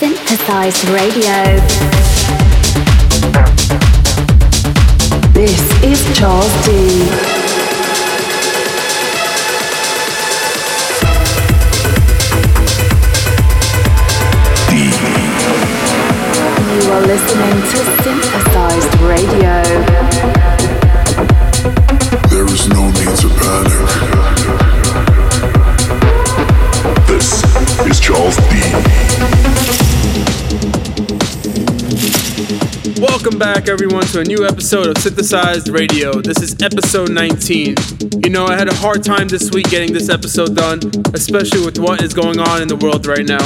Synthesized Radio. This is Charles D. You are listening to Synthesized Radio. There is no need to panic. This is Charles D. Welcome back, everyone, to a new episode of Synthesized Radio. This is episode 19. You know, I had a hard time this week getting this episode done, especially with what is going on in the world right now.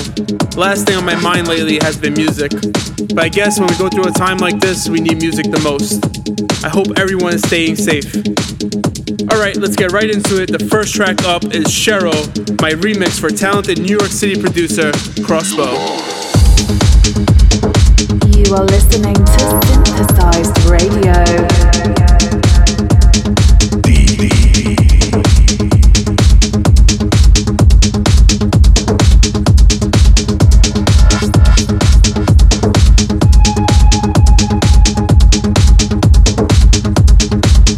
Last thing on my mind lately has been music. But I guess when we go through a time like this, we need music the most. I hope everyone is staying safe. Alright, let's get right into it. The first track up is Cheryl, my remix for talented New York City producer Crossbow. You are listening to Synthesized Radio.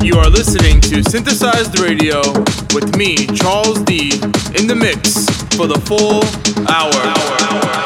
You are listening to Synthesized Radio with me, Charles D, in the mix for the full hour. Synthesized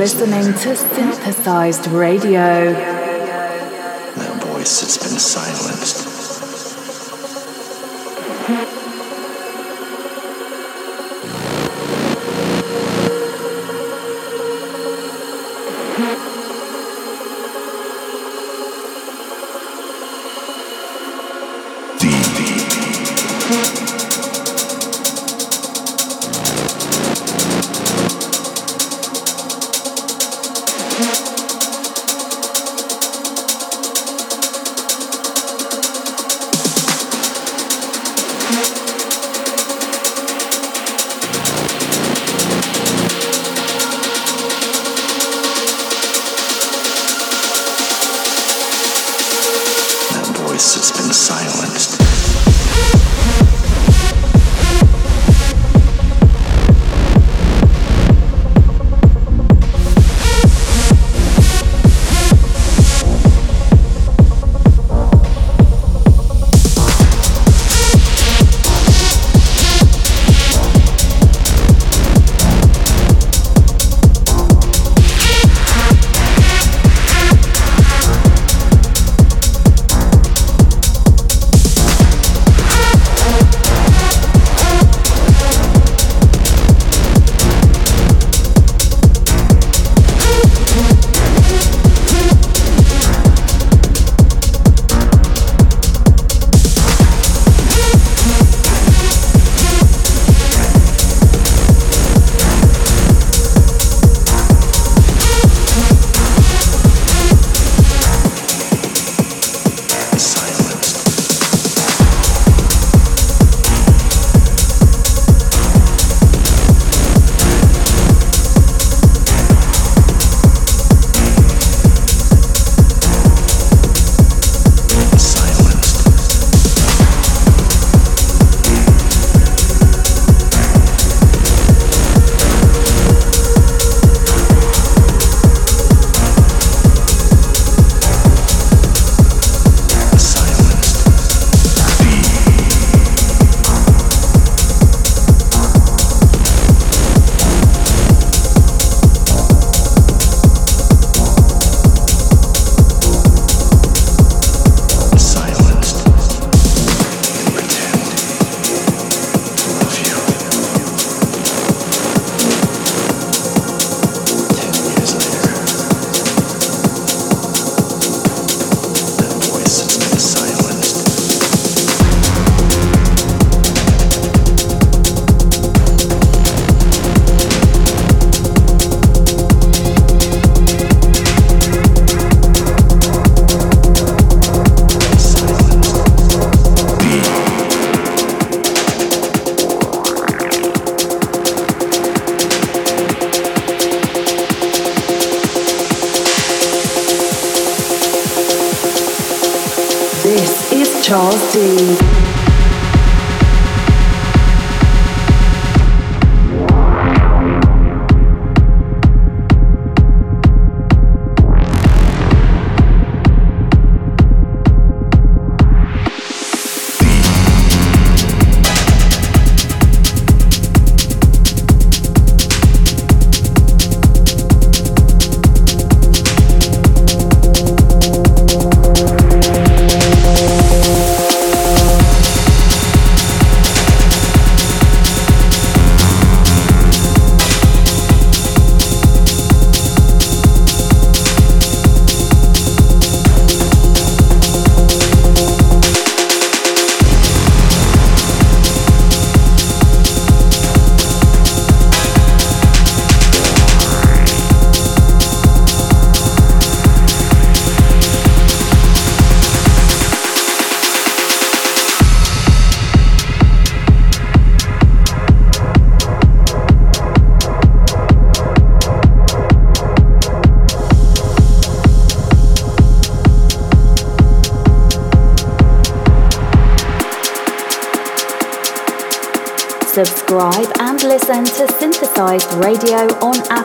listening to synthesized radio.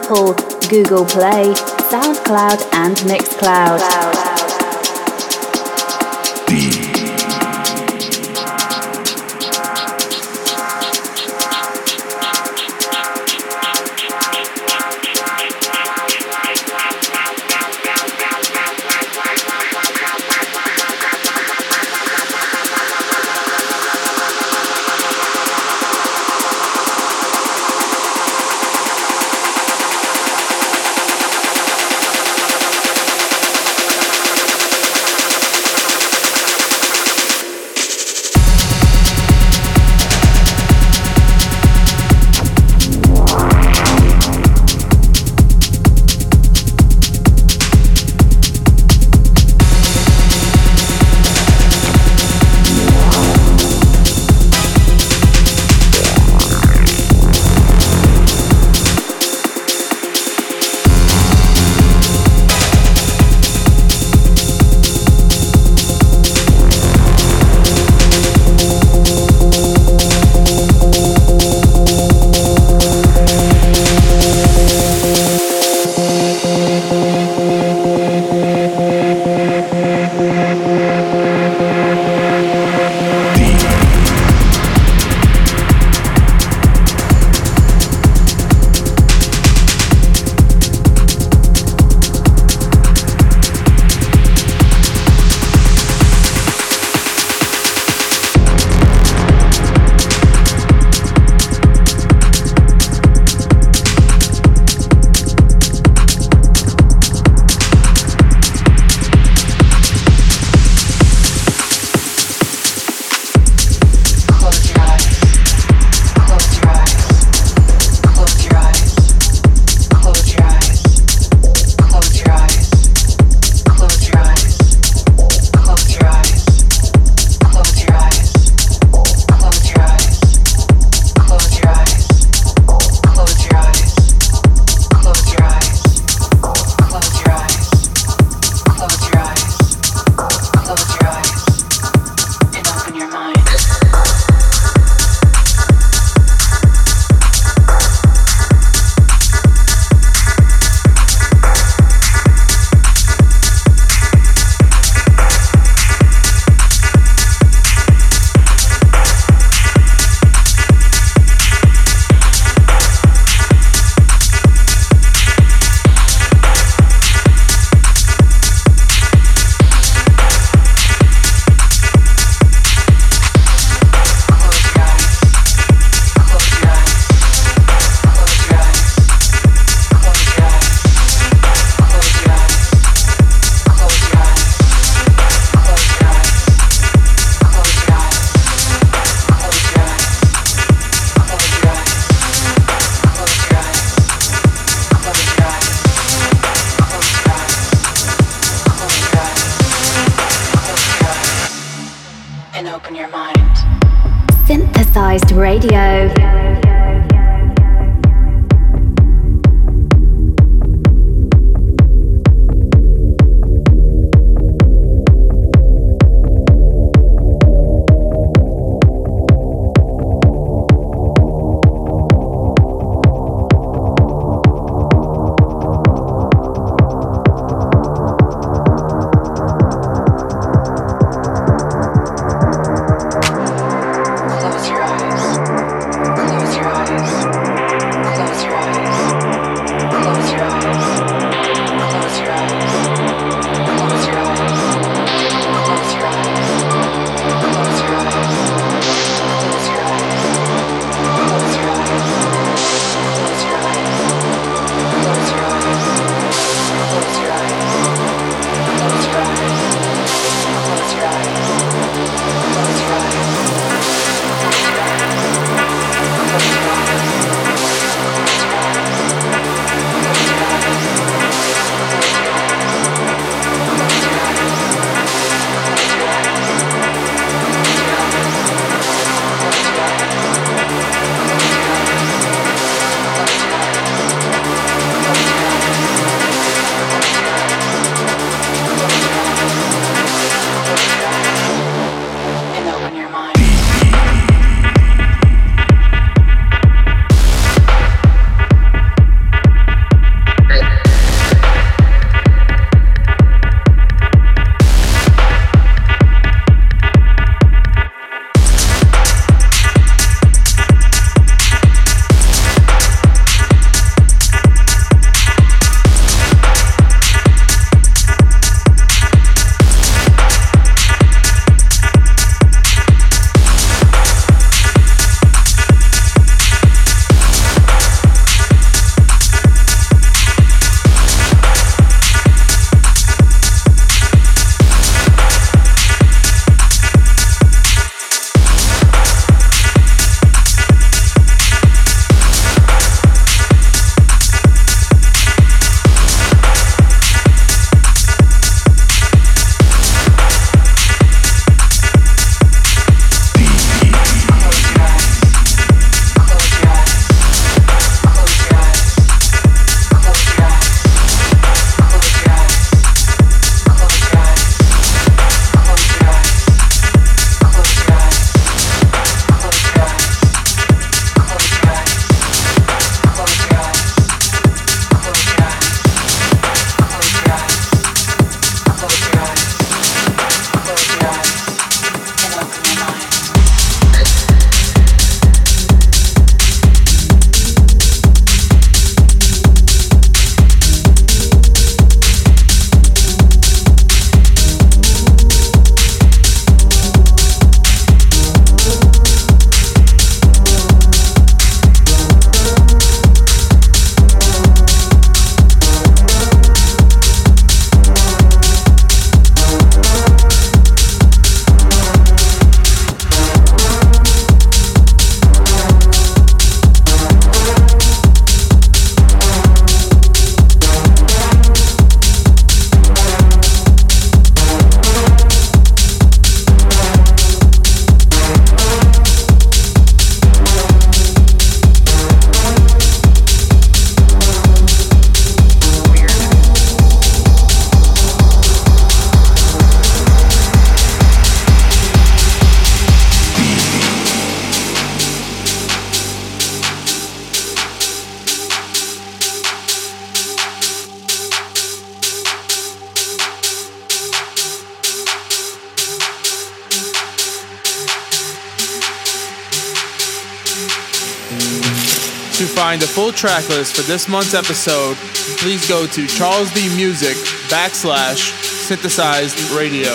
Apple, Google Play, SoundCloud, and Mixcloud. Cloud. track list for this month's episode, please go to Charles D Music backslash synthesized radio.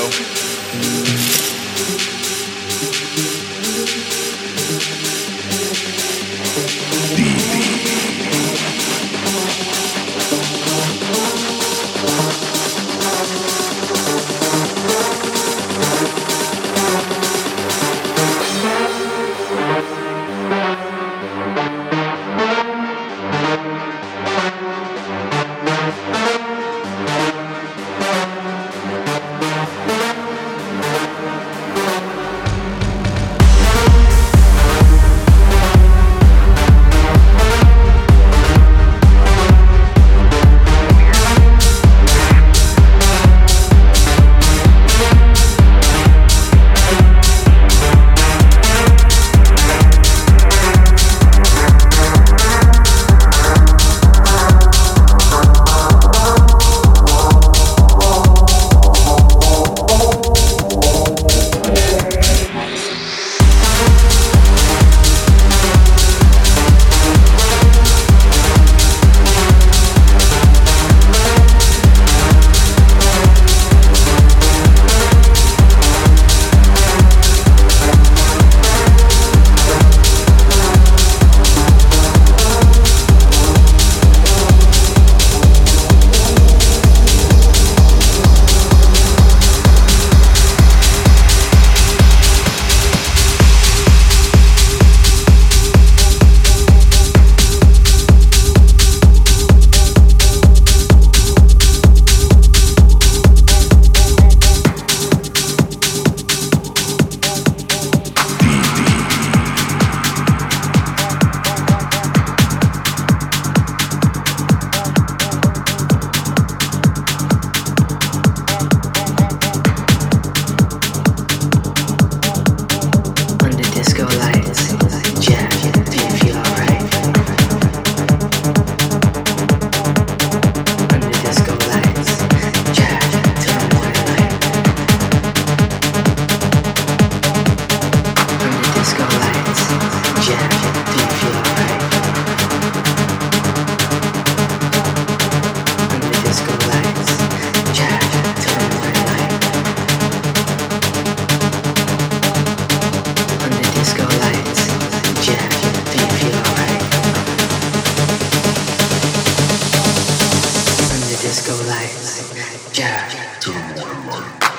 Jack, Jack, Jack.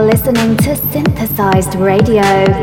Are listening to Synthesized Radio.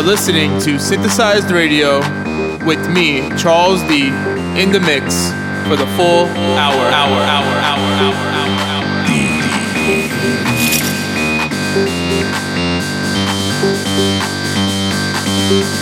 are listening to Synthesized Radio with me, Charles D, in the mix for the full hour, hour, hour, hour, hour, hour, hour. hour.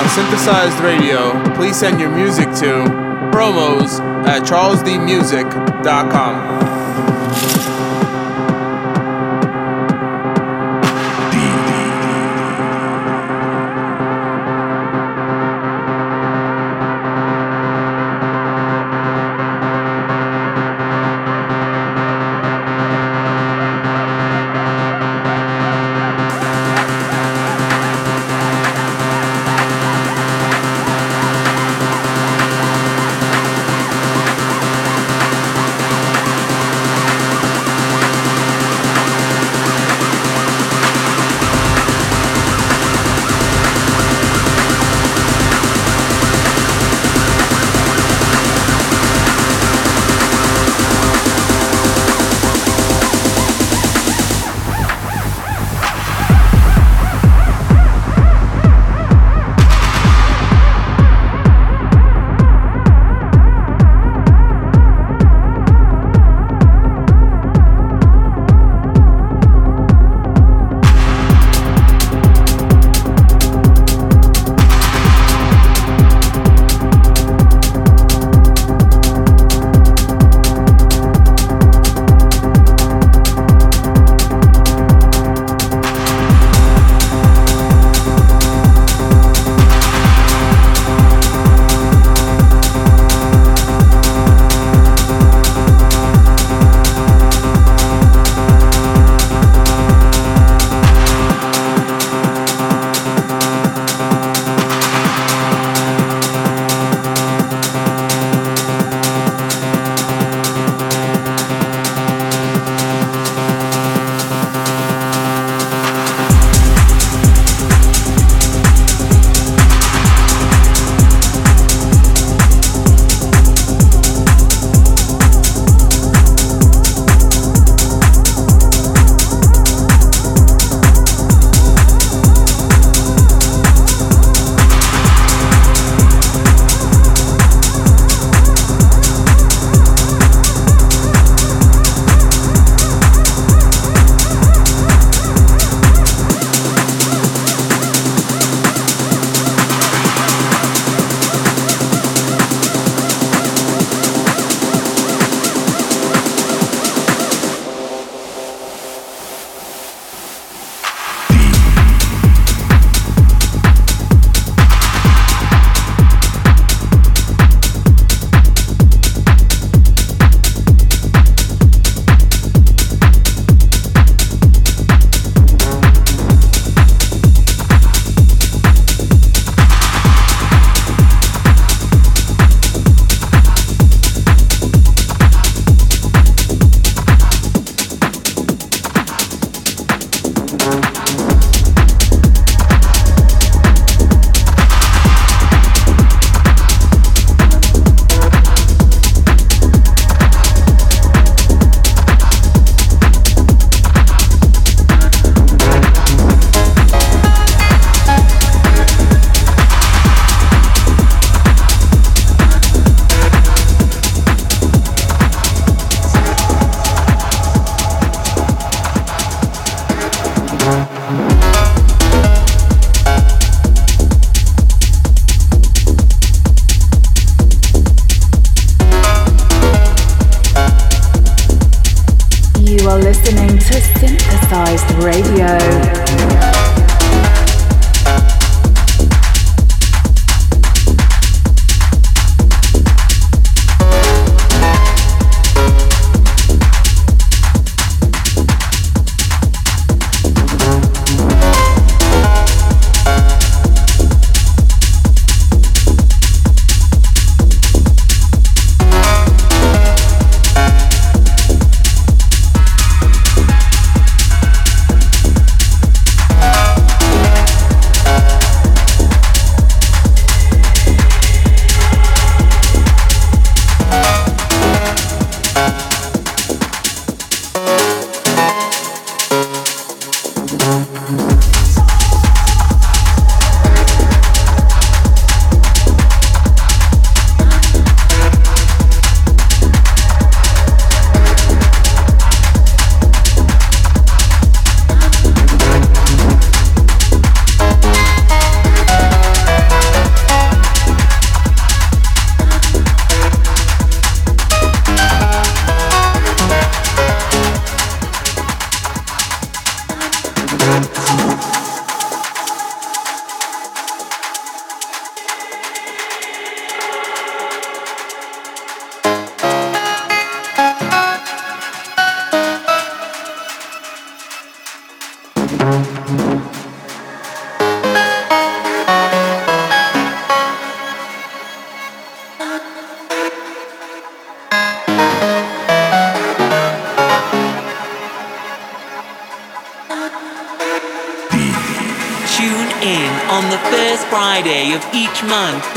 On Synthesized Radio, please send your music to promos at charlesdmusic.com.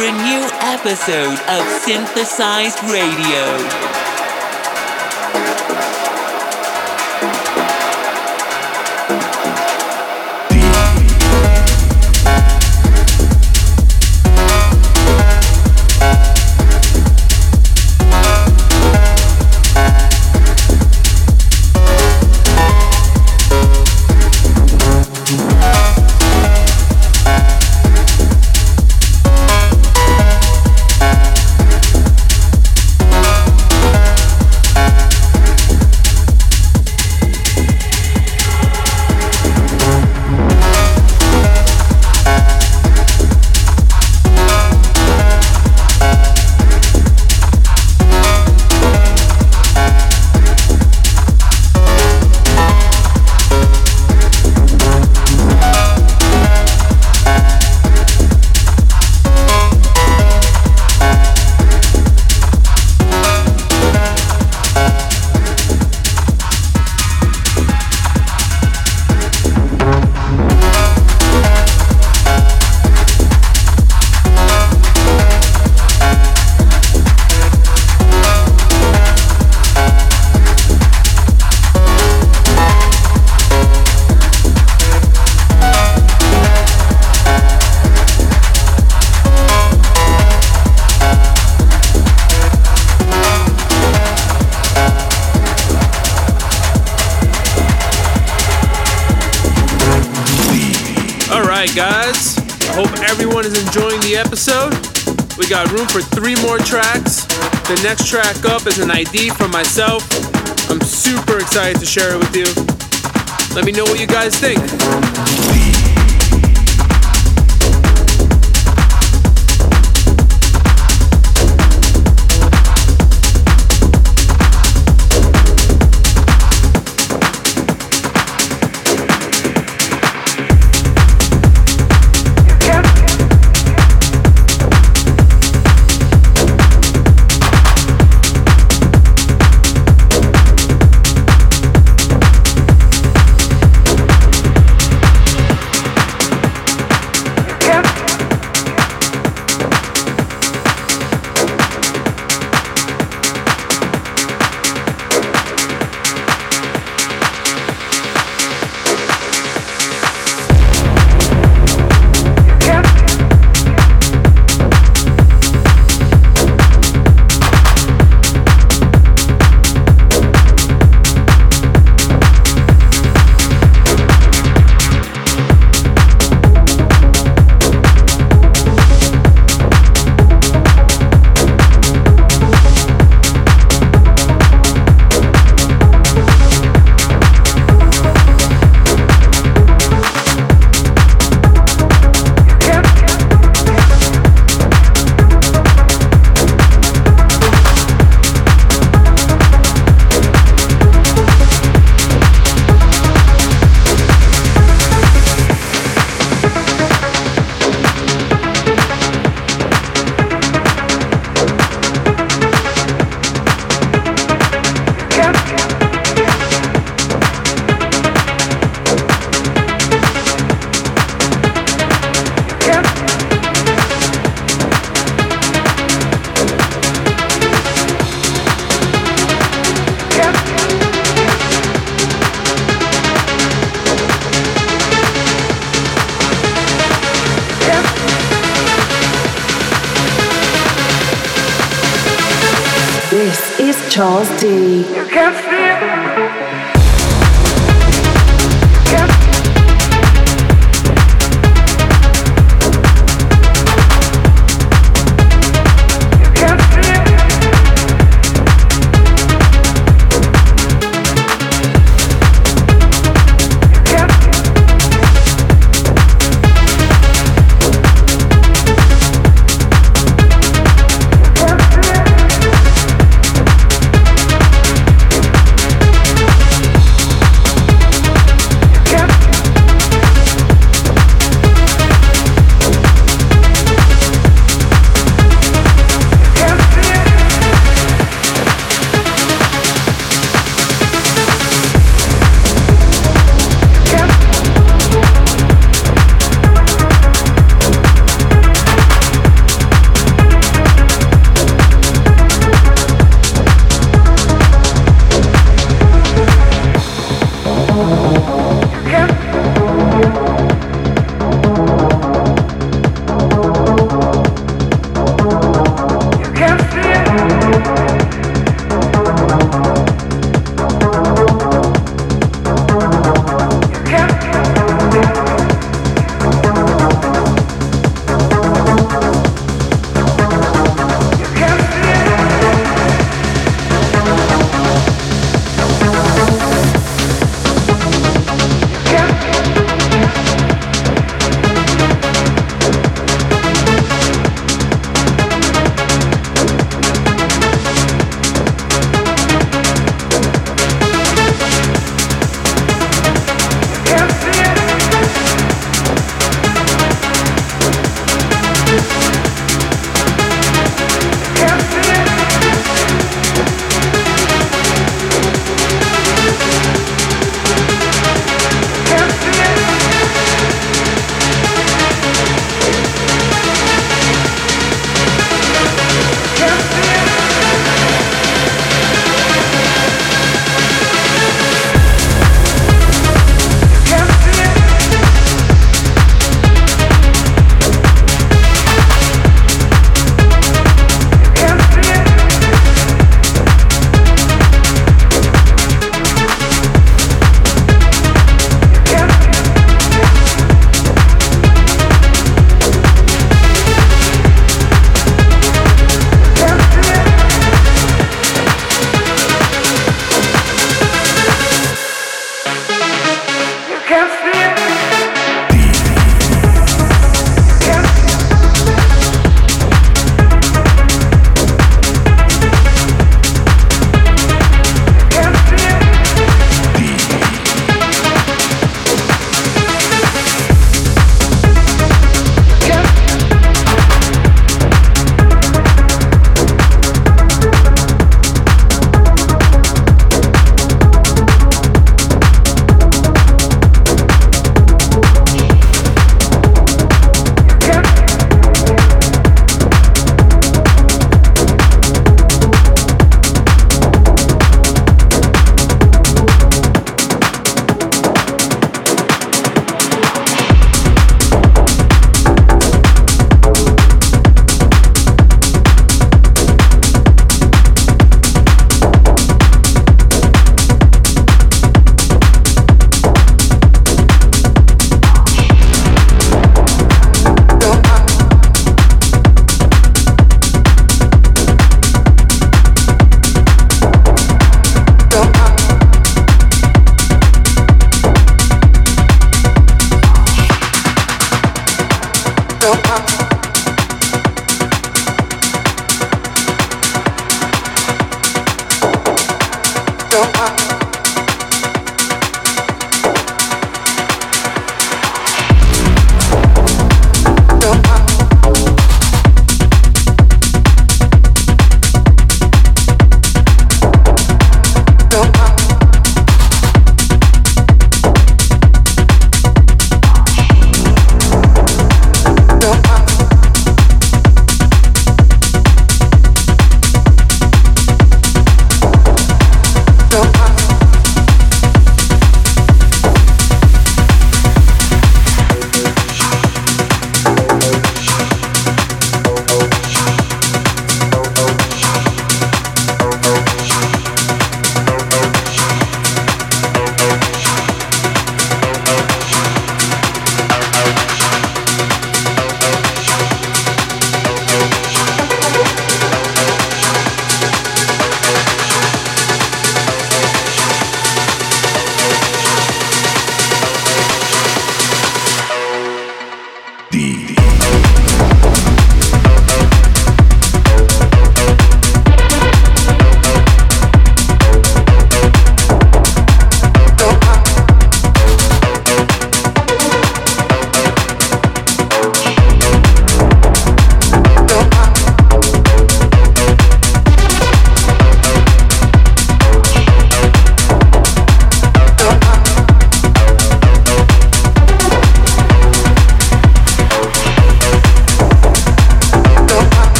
for a new episode of Synthesized Radio. Next track up is an ID from myself. I'm super excited to share it with you. Let me know what you guys think.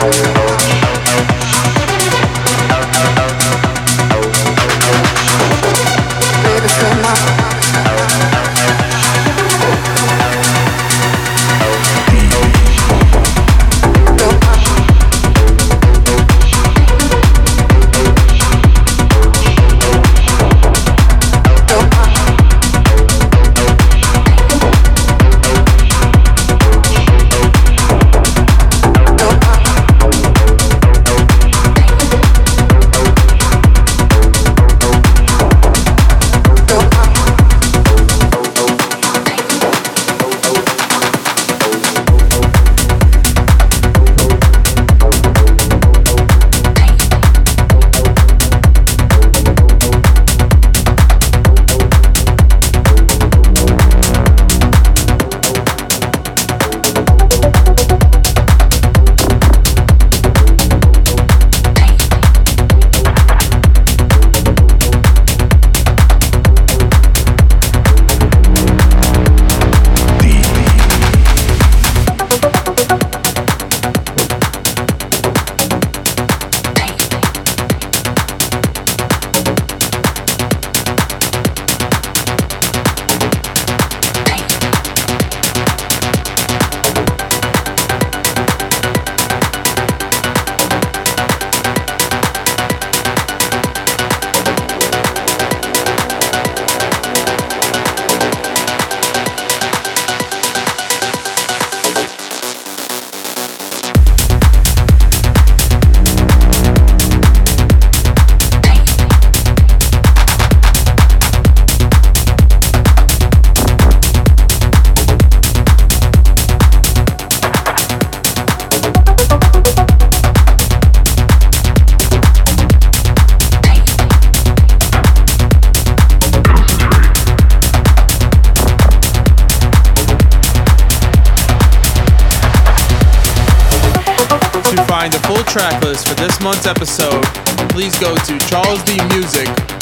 Month's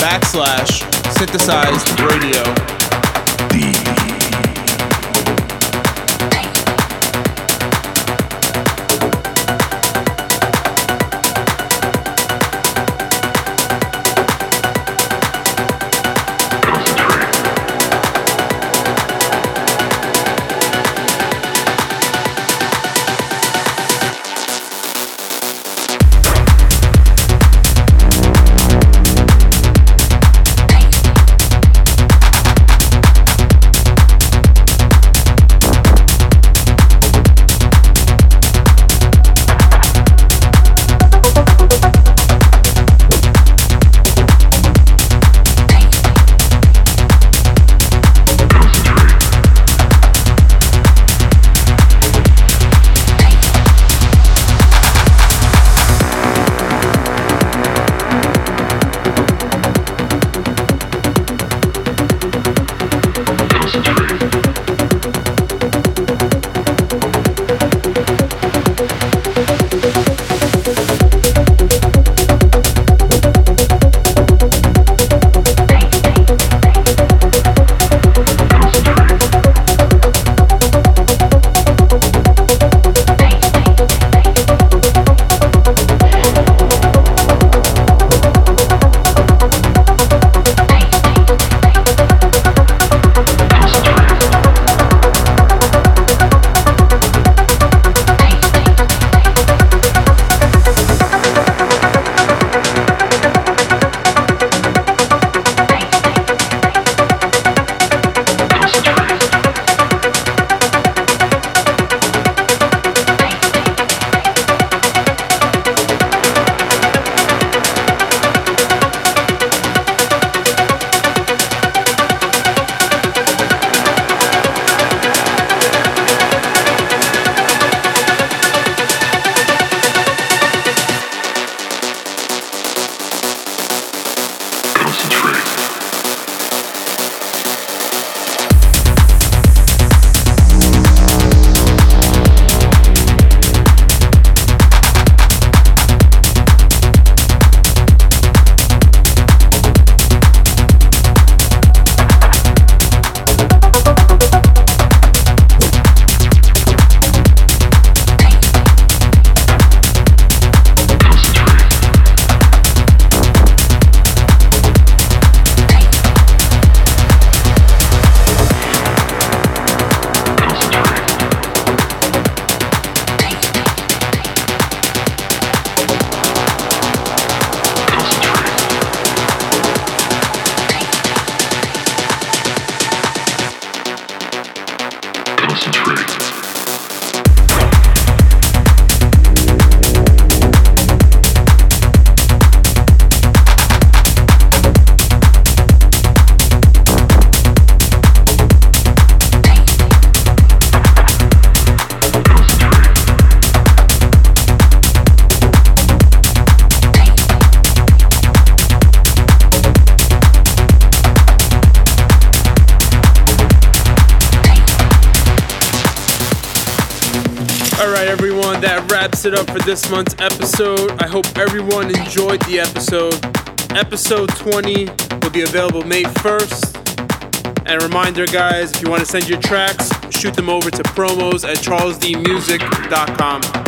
backslash synthesized radio. It up for this month's episode. I hope everyone enjoyed the episode. Episode 20 will be available May 1st. And reminder, guys, if you want to send your tracks, shoot them over to promos at charlesdmusic.com.